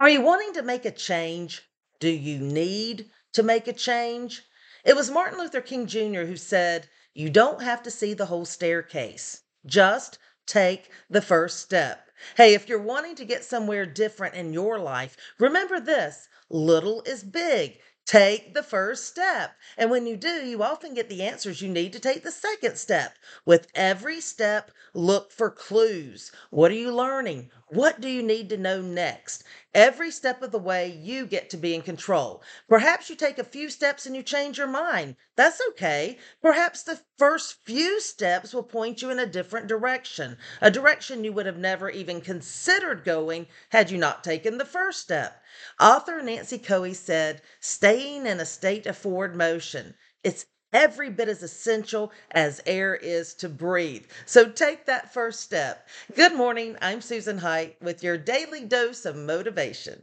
Are you wanting to make a change? Do you need to make a change? It was Martin Luther King Jr. who said, You don't have to see the whole staircase. Just take the first step. Hey, if you're wanting to get somewhere different in your life, remember this little is big. Take the first step. And when you do, you often get the answers you need to take the second step. With every step, look for clues. What are you learning? What do you need to know next? Every step of the way, you get to be in control. Perhaps you take a few steps and you change your mind. That's okay. Perhaps the first few steps will point you in a different direction, a direction you would have never even considered going had you not taken the first step. Author Nancy Coe said, staying in a state of forward motion. It's every bit as essential as air is to breathe. So take that first step. Good morning. I'm Susan Hite with your daily dose of motivation.